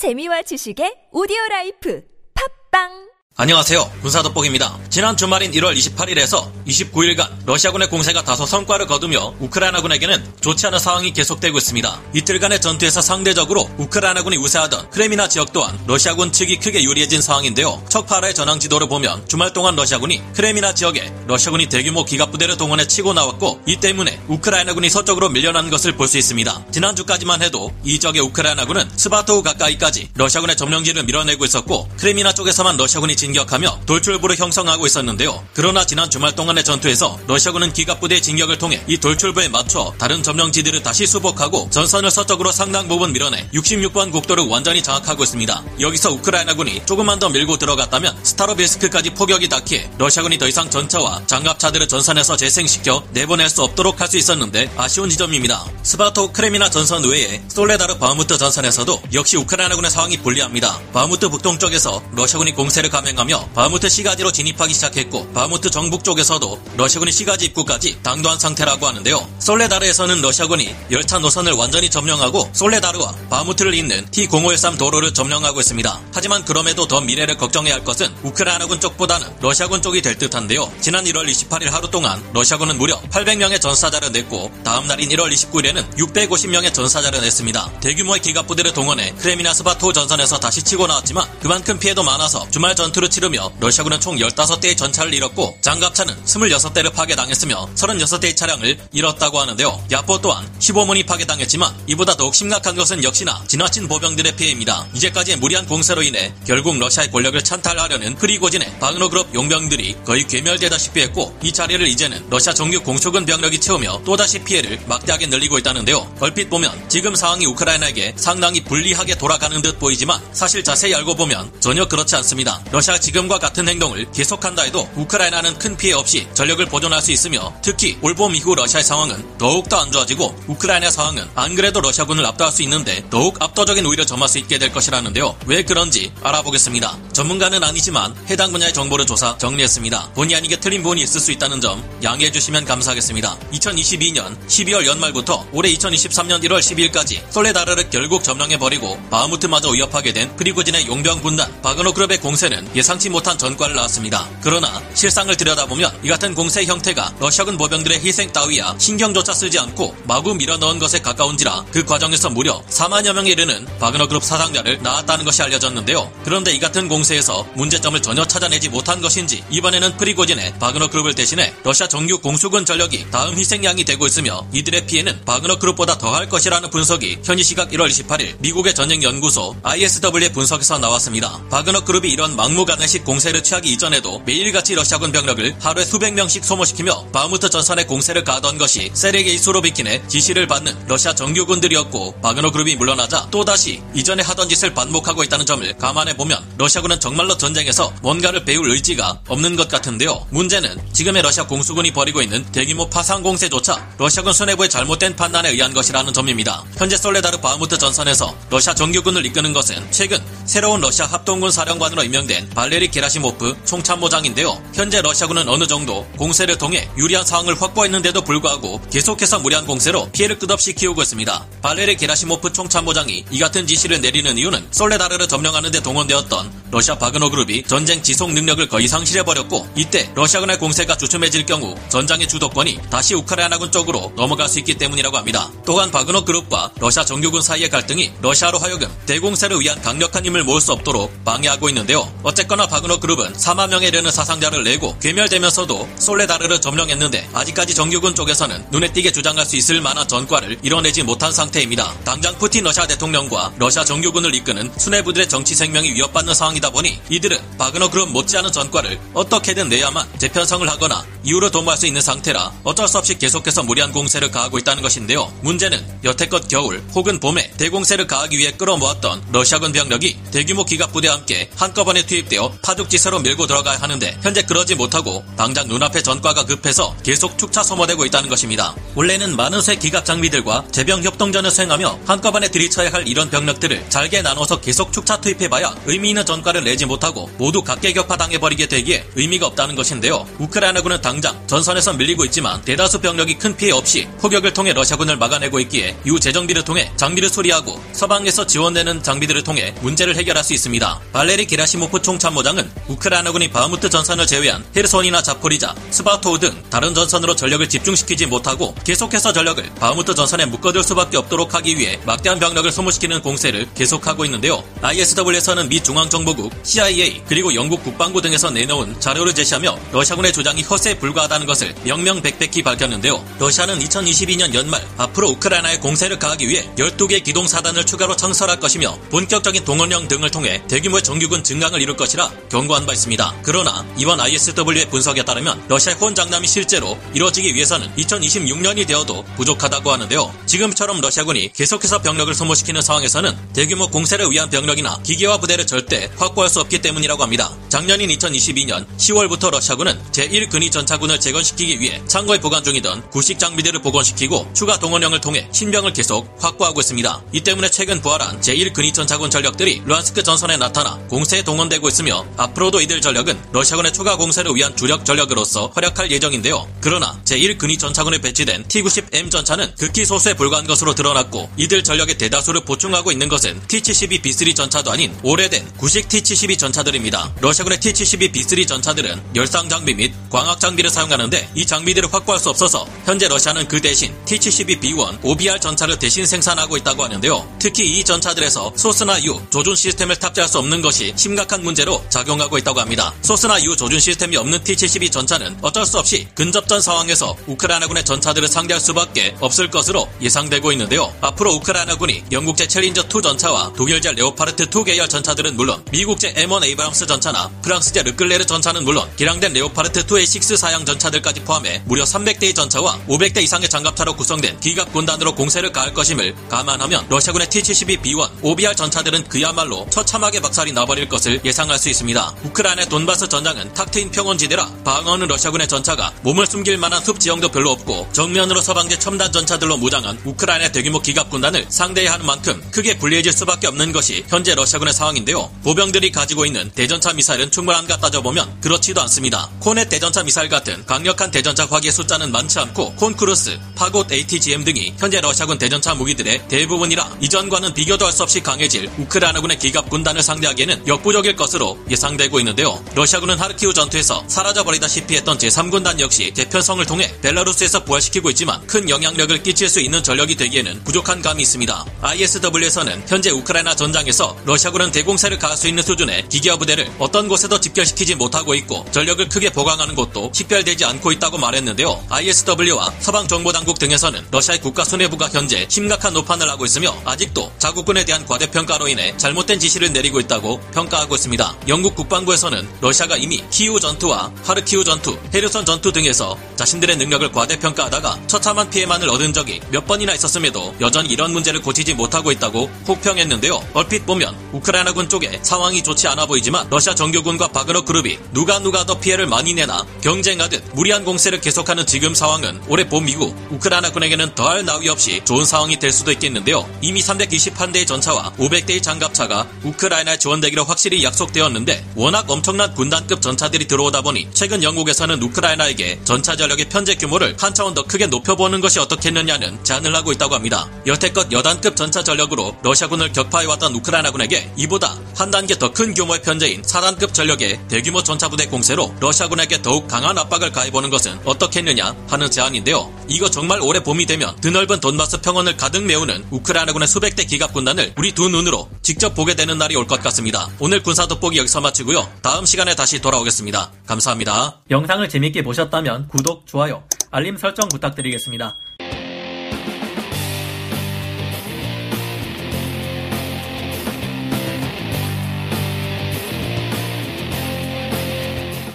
재미와 지식의 오디오 라이프. 팟빵 안녕하세요. 군사돋보기입니다. 지난 주말인 1월 28일에서 29일간 러시아군의 공세가 다소 성과를 거두며 우크라이나군에게는 좋지 않은 상황이 계속되고 있습니다. 이틀간의 전투에서 상대적으로 우크라이나군이 우세하던 크레미나 지역 또한 러시아군 측이 크게 유리해진 상황인데요. 척파라의 전황 지도를 보면 주말 동안 러시아군이 크레미나 지역에 러시아군이 대규모 기갑부대를 동원해 치고 나왔고 이 때문에 우크라이나군이 서쪽으로 밀려난 것을 볼 수 있습니다. 지난주까지만 해도 이 지역의 우크라이나군은 스바토우 가까이까지 러시아군의 점령지를 밀어내고 있었고 크레미나 쪽에서만 러시아군이 진 격하며 돌출부를 형성하고 있었는데요. 그러나 지난 주말 동안의 전투에서 러시아군은 기갑부대의 진격을 통해 이 돌출부에 맞춰 다른 점령지들을 다시 수복하고 전선을 서쪽으로 상당 부분 밀어내 66번 국도를 완전히 장악하고 있습니다. 여기서 우크라이나군이 조금만 더 밀고 들어갔다면 스타로빌스크까지 포격이 닿기에 러시아군이 더 이상 전차와 장갑차들을 전선에서 재생시켜 내보낼 수 없도록 할 수 있었는데 아쉬운 지점입니다. 스바토 크레미나 전선 외에 솔레다르 바흐무트 전선에서도 역시 우크라이나군의 상황이 불리합니다. 바흐무트 북동 쪽에서 러시아군이 공세를 감행 하며 바흐무트 시가지로 진입하기 시작했고 바흐무트 정북 쪽에서도 러시아군이 시가지 입구까지 당도한 상태라고 하는데요. 솔레다르에서는 러시아군이 열차 노선을 완전히 점령하고 솔레다르와 바흐무트를 잇는 T0513 도로를 점령하고 있습니다. 하지만 그럼에도 더 미래를 걱정해야 할 것은 우크라이나군 쪽보다는 러시아군 쪽이 될 듯한데요. 지난 1월 28일 하루 동안 러시아군은 무려 800명의 전사자를 냈고 다음 날인 1월 29일에는 650명의 전사자를 냈습니다. 대규모의 기갑부대를 동원해 크레미나 스바토 전선에서 다시 치고 나왔지만 그만큼 피해도 많아서 주말 전투 를 치르며 러시아군은 총 15대의 전차를 잃었고 장갑차는 26대를 파괴당했으며 36대의 차량을 잃었다고 하는데요. 야포 또한 15문이 파괴당했지만 이보다 더욱 심각한 것은 역시나 지나친 보병들의 피해입니다. 이제까지의 무리한 공세로 인해 결국 러시아의 권력을 찬탈하려는 프리고진의 바그너그룹 용병들이 거의 괴멸되다시피 했고 이 자리를 이제는 러시아 정규 공수군 병력이 채우며 또다시 피해를 막대하게 늘리고 있다는데요. 얼핏 보면 지금 상황이 우크라이나에게 상당히 불리하게 돌아가는 듯 보이지만 사실 자세히 알고 보면 전혀 그렇지 않습니다. 러시아 지금과 같은 행동을 계속한다 해도 우크라이나는 큰 피해 없이 전력을 보존할 수 있으며 특히 올봄 이후 러시아의 상황은 더욱더 안 좋아지고 우크라이나 상황은 안 그래도 러시아군을 압도할 수 있는데 더욱 압도적인 우위를 점할 수 있게 될 것이라는데요. 왜 그런지 알아보겠습니다. 전문가는 아니지만 해당 분야의 정보를 조사 정리했습니다. 본의 아니게 틀린 부분이 있을 수 있다는 점 양해해 주시면 감사하겠습니다. 2022년 12월 연말부터 올해 2023년 1월 12일까지 솔레다르를 결국 점령해버리고 바흐무트마저 위협하게 된 프리고진의 용병 군단 바그노 그룹의 공세는 예상치 못한 전과를 낳았습니다. 그러나 실상을 들여다보면 이 같은 공세 형태가 러시아군 보병들의 희생 따위야 신경조차 쓰지 않고 마구 밀어넣은 것에 가까운지라 그 과정에서 무려 4만여 명에 이르는 바그너 그룹 사상자를 낳았다는 것이 알려졌는데요. 그런데 이 같은 공세에서 문제점을 전혀 찾아내지 못한 것인지 이번에는 프리고진의 바그너 그룹을 대신해 러시아 정규 공수군 전력이 다음 희생양이 되고 있으며 이들의 피해는 바그너 그룹보다 더할 것이라는 분석이 현지 시각 1월 28일 미국의 전쟁 연구소 ISW의 분석에서 나왔습니다. 바그너 그룹이 이런 막무가 내식 공세를 취하기 이전에도 매일같이 러시아군 병력을 하루에 수백 명씩 소모시키며 바흐무트 전선의 공세를 가던 것이 세르게이 수로비킨의 지시를 받는 러시아 정규군들이었고 바그너 그룹이 물러나자 또다시 이전에 하던 짓을 반복하고 있다는 점을 감안해 보면 러시아군은 정말로 전쟁에서 뭔가를 배울 의지가 없는 것 같은데요. 문제는 지금의 러시아 공수군이 벌이고 있는 대규모 파상 공세조차 러시아군 수뇌부의 잘못된 판단에 의한 것이라는 점입니다. 현재 솔레다르 바흐무트 전선에서 러시아 정규군을 이끄는 것은 최근 새로운 러시아 합동군 사령관으로 임명된 발레리 게라시모프 총참모장인데요. 현재 러시아군은 어느 정도 공세를 통해 유리한 상황을 확보했는데도 불구하고 계속해서 무리한 공세로 피해를 끝없이 키우고 있습니다. 발레리 게라시모프 총참모장이 이 같은 지시를 내리는 이유는 솔레다르를 점령하는 데 동원되었던 러시아 바그너 그룹이 전쟁 지속 능력을 거의 상실해버렸고 이때 러시아군의 공세가 주춤해질 경우 전장의 주도권이 다시 우크라이나군 쪽으로 넘어갈 수 있기 때문이라고 합니다. 또한 바그너 그룹과 러시아 정규군 사이의 갈등이 러시아로 하여금 대공세를 위한 강력한 힘을 모을 수 없도록 방해하고 있는데요. 어쨌 거나 바그노 그룹은 4만 명에 이르는 사상자를 내고 괴멸되면서도 솔레다르를 점령했는데 아직까지 정규군 쪽에서는 눈에 띄게 주장할 수 있을 만한 전과를 이뤄내지 못한 상태입니다. 당장 푸틴 러시아 대통령과 러시아 정규군을 이끄는 수뇌부들의 정치 생명이 위협받는 상황이다 보니 이들은 바그너 그룹 못지않은 전과를 어떻게든 내야만 재편성을 하거나 이후로 도모할 수 있는 상태라 어쩔 수 없이 계속해서 무리한 공세를 가하고 있다는 것인데요. 문제는 여태껏 겨울 혹은 봄에 대공세를 가하기 위해 끌어모았던 러시아군 병력이 대규모 기갑부대와 함께 한꺼번에 투입되어 되어 파죽지세로 밀고 들어가야 하는데 현재 그러지 못하고 당장 눈앞에 전과가 급해서 계속 축차 소모되고 있다는 것입니다. 원래는 많은 새 기갑 장비들과 제병 협동전을 수행하며 한꺼번에 들이쳐야 할 이런 병력들을 잘게 나눠서 계속 축차 투입해봐야 의미 있는 전과를 내지 못하고 모두 각개 격파 당해버리게 되기에 의미가 없다는 것인데요. 우크라이나군은 당장 전선에서 밀리고 있지만 대다수 병력이 큰 피해 없이 포격을 통해 러시아군을 막아내고 있기에 이후 재정비를 통해 장비를 수리하고 서방에서 지원되는 장비들을 통해 문제를 해결할 수 있습니다. 발레리 게라시모프 총 참모장은 우크라이나군이 바흐무트 전선을 제외한 헤르손이나 자포리자, 스바토우 등 다른 전선으로 전력을 집중시키지 못하고 계속해서 전력을 바흐무트 전선에 묶어둘 수밖에 없도록 하기 위해 막대한 병력을 소모시키는 공세를 계속하고 있는데요. ISW에서는 미 중앙정보국, CIA 그리고 영국 국방부 등에서 내놓은 자료를 제시하며 러시아군의 주장이 허세에 불과하다는 것을 명명백백히 밝혔는데요. 러시아는 2022년 연말 앞으로 우크라이나에 공세를 가하기 위해 12개 기동 사단을 추가로 창설할 것이며 본격적인 동원령 등을 통해 대규모의 정규군 증강을 이룰 것 이라 경고한 바 있습니다. 그러나 이번 ISW의 분석에 따르면 러시아의 혼장남이 실제로 이뤄지기 위해서는 2026년이 되어도 부족하다고 하는데요. 지금처럼 러시아군이 계속해서 병력을 소모시키는 상황에서는 대규모 공세를 위한 병력이나 기계화 부대를 절대 확보할 수 없기 때문이라고 합니다. 작년인 2022년 10월부터 러시아군은 제1근위 전차군을 재건시키기 위해 창고에 보관 중이던 구식 장비들을 복원시키고 추가 동원령을 통해 신병을 계속 확보하고 있습니다. 이 때문에 최근 부활한 제1근위 전차군 전력들이 루안스크 전선에 나타나 공세에 동원되고 있 으며 앞으로도 이들 전력은 러시아군의 추가 공세를 위한 주력 전력으로서 활약할 예정인데요. 그러나 제1근위 전차군에 배치된 T-90M 전차는 극히 소수에 불과한 것으로 드러났고 이들 전력의 대다수를 보충하고 있는 것은 T-72B3 전차도 아닌 오래된 구식 T-72 전차들입니다. 러시아군의 T-72B3 전차들은 열상 장비 및 광학 장비를 사용하는데 이 장비들을 확보할 수 없어서 현재 러시아는 그 대신 T-72B1 OBR 전차를 대신 생산하고 있다고 하는데요. 특히 이 전차들에서 소스나 유 조준 시스템을 탑재할 수 없는 것이 심각한 문제로 작용하고 있다고 합니다. 소스나 유 조준 시스템이 없는 T-72 전차는 어쩔 수 없이 근접전 상황에서 우크라이나군의 전차들을 상대할 수밖에 없을 것으로 예상되고 있는데요. 앞으로 우크라이나군이 영국제 챌린저2 전차와 독일제 레오파르트2 계열 전차들은 물론 미국제 M1 에이브람스 전차나 프랑스제 르클레르 전차는 물론 개량된 레오파르트2 A6 사양 전차들까지 포함해 무려 300대의 전차와 500대 이상의 장갑차로 구성된 기갑 군단으로 공세를 가할 것임을 감안하면 러시아군의 T-72B1 OBR 전차들은 그야말로 처참하게 박살이 나버릴 것을 예상할 수 있습니다. 우크라이나 돈바스 전장은 탁 트인 평원지대라 방어하는 러시아군의 전차가 몸을 숨길 만한 숲 지형도 별로 없고 정면으로 서방제 첨단 전차들로 무장한 우크라이나 대규모 기갑 군단을 상대해야 하는 만큼 크게 불리해질 수밖에 없는 것이 현재 러시아군의 상황인데요. 보병들이 가지고 있는 대전차 미사일은 충분한가 따져보면 그렇지도 않습니다. 코넷 대전차 미사일 같은 강력한 대전차 화기의 숫자는 많지 않고 콘크루스, 파곳 ATGM 등이 현재 러시아군 대전차 무기들의 대부분이라 이전과는 비교도 할 수 없이 강해질 우크라이나군의 기갑 군단을 상대하기에는 역부족일 것으로 예상되고 있는데요. 러시아군은 하르키우 전투에서 사라져버리다시피 했던 제3군단 역시 재편성을 통해 벨라루스에서 부활시키고 있지만 큰 영향력을 끼칠 수 있는 전력이 되기에는 부족한 감이 있습니다. ISW에서는 현재 우크라이나 전장에서 러시아군은 대공세를 가할 수 있는 수준의 기계화 부대를 어떤 곳에도 집결시키지 못하고 있고 전력을 크게 보강하는 곳도 식별되지 않고 있다고 말했는데요. ISW와 서방 정보당국 등에서는 러시아의 국가 수뇌부가 현재 심각한 오판을 하고 있으며 아직도 자국군에 대한 과대평가로 인해 잘못된 지시를 내리고 있다고 평가하고 있습니다. 영국 국방부에서는 러시아가 이미 키우 전투와 하르키우 전투, 헤르선 전투 등에서 자신들의 능력을 과대평가하다가 처참한 피해만을 얻은 적이 몇 번이나 있었음에도 여전히 이런 문제를 고치지 못하고 있다고 혹평했는데요. 얼핏 보면 우크라이나군 쪽에 상황이 좋지 않아 보이지만 러시아 정규군과 바그너 그룹이 누가 누가 더 피해를 많이 내나 경쟁하듯 무리한 공세를 계속하는 지금 상황은 올해 봄 이후 우크라이나군에게는 더할 나위 없이 좋은 상황이 될 수도 있겠는데요. 이미 321대의 전차와 500대의 장갑차가 우크라이나에 지원되기로 확실히 약속되 었는데 워낙 엄청난 군단급 전차들이 들어오다 보니 최근 영국에서는 우크라이나에게 전차 전력의 편제 규모를 한 차원 더 크게 높여보는 것이 어떻겠느냐는 제안을 하고 있다고 합니다. 여태껏 여단급 전차 전력으로 러시아군을 격파해왔던 우크라이나군에게 이보다 한 단계 더 큰 규모의 편제인 4단급 전력의 대규모 전차부대 공세로 러시아군에게 더욱 강한 압박을 가해보는 것은 어떻겠느냐 하는 제안인데요. 이거 정말 올해 봄이 되면 드넓은 돈바스 평원을 가득 메우는 우크라이나군의 수백 대 기갑 군단을 우리 두 눈으로 직접 보게 되는 날이 올 것 같습니다. 오늘 군사 돋보기 여기서 마치고요. 다음 시간에 다시 돌아오겠습니다. 감사합니다. 영상을 재밌게 보셨다면 구독, 좋아요, 알림 설정 부탁드리겠습니다.